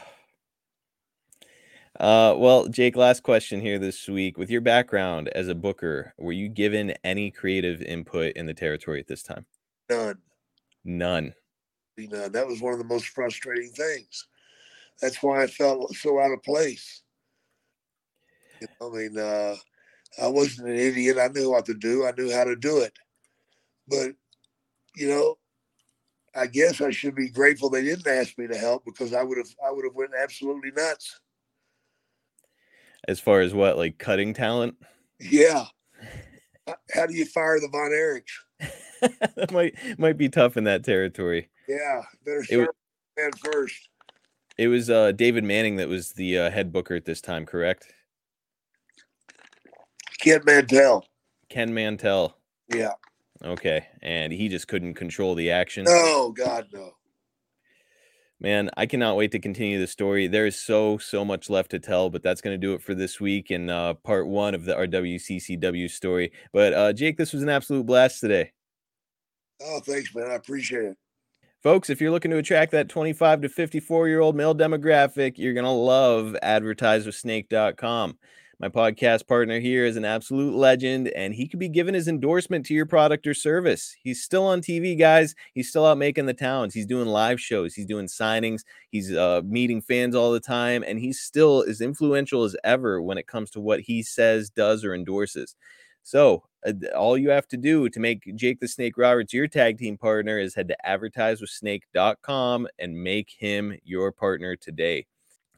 Uh, well, Jake, last question here this week. With your background as a booker, were you given any creative input in the territory at this time? None. None. None. That was one of the most frustrating things. That's why I felt so out of place. You know, I mean, uh, I wasn't an idiot. I knew what to do. I knew how to do it. But, you know, I guess I should be grateful they didn't ask me to help because I would have I would have went absolutely nuts. As far as what, like cutting talent? Yeah. How do you fire the Von Erichs? that might might be tough in that territory. Yeah, better It start man first. It was uh, David Manning that was the uh, head booker at this time, correct? Ken Mantell. Ken Mantell. Yeah. Okay, and he just couldn't control the action. No, God no. Man, I cannot wait to continue the story. There is so so much left to tell, but that's going to do it for this week in uh, part one of the RWCCW story. But uh, Jake, this was an absolute blast today. Oh, thanks, man. I appreciate it. Folks, if you're looking to attract that 25 to 54 year old male demographic, you're going to love advertisewithsnake.com. My podcast partner here is an absolute legend, and he could be giving his endorsement to your product or service. He's still on TV, guys. He's still out making the towns. He's doing live shows. He's doing signings. He's uh, meeting fans all the time, and he's still as influential as ever when it comes to what he says, does, or endorses. So, uh, all you have to do to make Jake the Snake Roberts your tag team partner is head to advertisewithsnake.com and make him your partner today.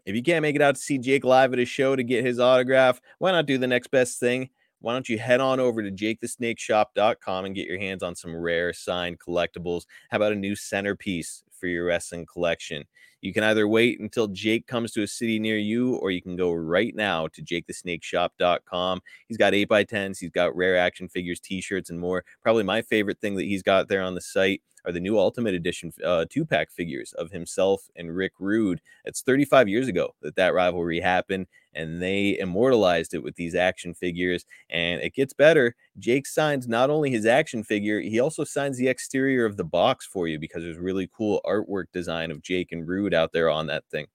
If you can't make it out to see Jake live at a show to get his autograph, why not do the next best thing? Why don't you head on over to jakethesnakeshop.com and get your hands on some rare signed collectibles? How about a new centerpiece for your wrestling collection? You can either wait until Jake comes to a city near you, or you can go right now to jakethesnakeshop.com. He's got 8x10s, he's got rare action figures, t shirts, and more. Probably my favorite thing that he's got there on the site are the new Ultimate Edition uh, two pack figures of himself and Rick Rude. It's 35 years ago that that rivalry happened, and they immortalized it with these action figures. And it gets better. Jake signs not only his action figure, he also signs the exterior of the box for you because there's really cool artwork design of Jake and Rude out there on that thing.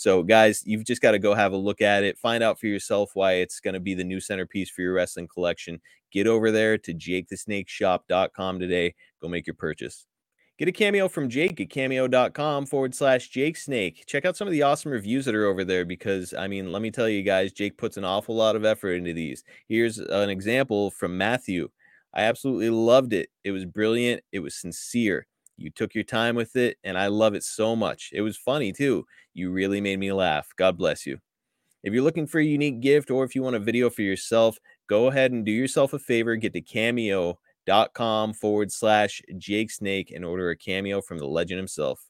So, guys, you've just got to go have a look at it, find out for yourself why it's going to be the new centerpiece for your wrestling collection. Get over there to jakethesnakeshop.com today. Go make your purchase. Get a cameo from Jake at cameo.com forward slash Jake Snake. Check out some of the awesome reviews that are over there because, I mean, let me tell you guys, Jake puts an awful lot of effort into these. Here's an example from Matthew. I absolutely loved it. It was brilliant. It was sincere. You took your time with it, and I love it so much. It was funny too. You really made me laugh. God bless you. If you're looking for a unique gift or if you want a video for yourself, go ahead and do yourself a favor. Get to cameo.com forward slash Jake Snake and order a cameo from the legend himself.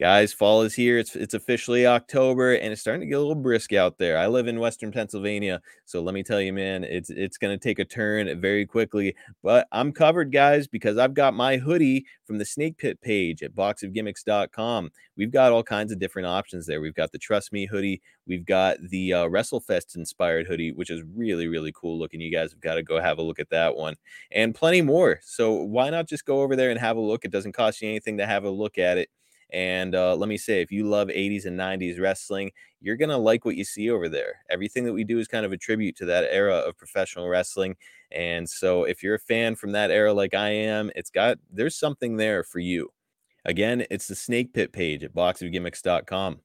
Guys, fall is here. It's it's officially October and it's starting to get a little brisk out there. I live in Western Pennsylvania, so let me tell you, man, it's it's going to take a turn very quickly. But I'm covered, guys, because I've got my hoodie from the Snake Pit page at boxofgimmicks.com. We've got all kinds of different options there. We've got the Trust Me hoodie, we've got the uh, WrestleFest inspired hoodie, which is really really cool looking. You guys have got to go have a look at that one, and plenty more. So why not just go over there and have a look? It doesn't cost you anything to have a look at it. And uh, let me say, if you love 80s and 90s wrestling, you're going to like what you see over there. Everything that we do is kind of a tribute to that era of professional wrestling. And so if you're a fan from that era like I am, it's got, there's something there for you. Again, it's the Snake Pit page at boxofgimmicks.com.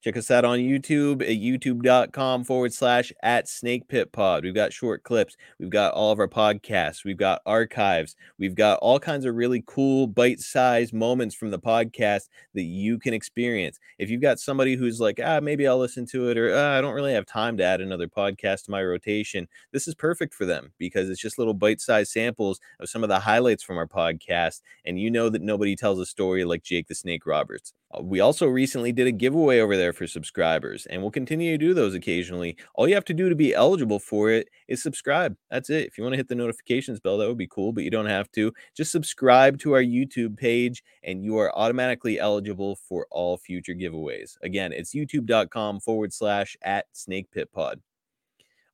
Check us out on YouTube at youtube.com forward slash at Snake Pit Pod. We've got short clips. We've got all of our podcasts. We've got archives. We've got all kinds of really cool bite sized moments from the podcast that you can experience. If you've got somebody who's like, ah, maybe I'll listen to it, or ah, I don't really have time to add another podcast to my rotation, this is perfect for them because it's just little bite sized samples of some of the highlights from our podcast. And you know that nobody tells a story like Jake the Snake Roberts. Uh, we also recently did a giveaway over there for subscribers, and we'll continue to do those occasionally. All you have to do to be eligible for it is subscribe. That's it. If you want to hit the notifications bell, that would be cool, but you don't have to. Just subscribe to our YouTube page, and you are automatically eligible for all future giveaways. Again, it's youtube.com forward slash at snake pit pod.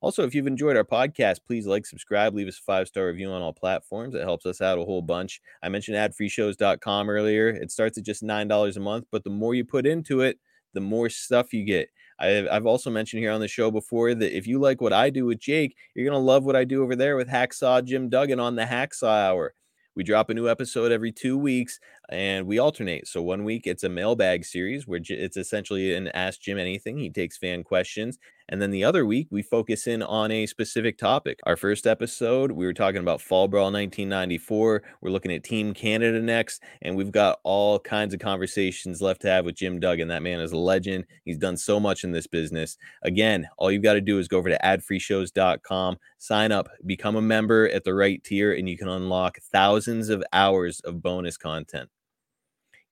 Also, if you've enjoyed our podcast, please like, subscribe, leave us a five star review on all platforms. It helps us out a whole bunch. I mentioned adfreeshows.com earlier. It starts at just $9 a month, but the more you put into it, the more stuff you get. I've, also mentioned here on the show before that if you like what I do with Jake, you're going to love what I do over there with Hacksaw Jim Duggan on the Hacksaw Hour. We drop a new episode every two weeks and we alternate. So one week it's a mailbag series where it's essentially an Ask Jim Anything. He takes fan questions. And then the other week, we focus in on a specific topic. Our first episode, we were talking about Fall Brawl 1994. We're looking at Team Canada next, and we've got all kinds of conversations left to have with Jim Duggan. That man is a legend. He's done so much in this business. Again, all you've got to do is go over to adfreeshows.com, sign up, become a member at the right tier, and you can unlock thousands of hours of bonus content.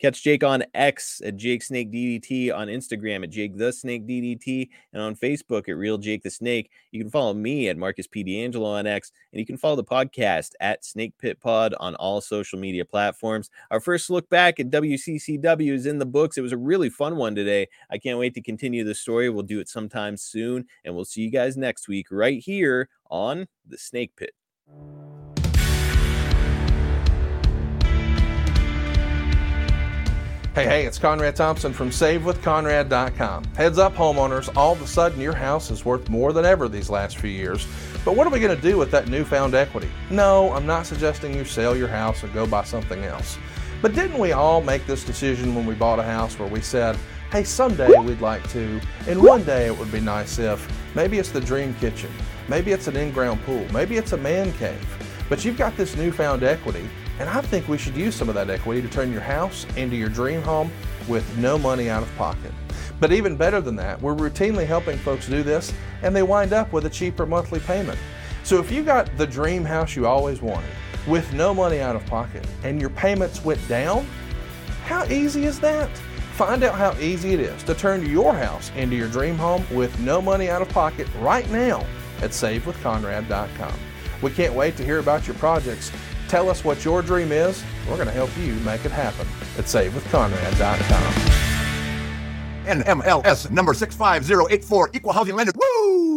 Catch Jake on X at Jake Snake DDT, on Instagram at Jake the Snake DDT, and on Facebook at Real Jake the Snake. You can follow me at Marcus P. D'Angelo on X, and you can follow the podcast at Snake Pit Pod on all social media platforms. Our first look back at WCCW is in the books. It was a really fun one today. I can't wait to continue the story. We'll do it sometime soon, and we'll see you guys next week right here on the Snake Pit. Hey, hey, it's Conrad Thompson from SaveWithConrad.com. Heads up, homeowners, all of a sudden your house is worth more than ever these last few years. But what are we going to do with that newfound equity? No, I'm not suggesting you sell your house and go buy something else. But didn't we all make this decision when we bought a house where we said, hey, someday we'd like to, and one day it would be nice if, maybe it's the dream kitchen, maybe it's an in ground pool, maybe it's a man cave. But you've got this newfound equity and I think we should use some of that equity to turn your house into your dream home with no money out of pocket. But even better than that, we're routinely helping folks do this and they wind up with a cheaper monthly payment. So if you got the dream house you always wanted with no money out of pocket and your payments went down, how easy is that? Find out how easy it is to turn your house into your dream home with no money out of pocket right now at SaveWithConrad.com. We can't wait to hear about your projects Tell us what your dream is. We're going to help you make it happen at SaveWithConrad.com. NMLS number 65084, Equal Housing Lender. Woo!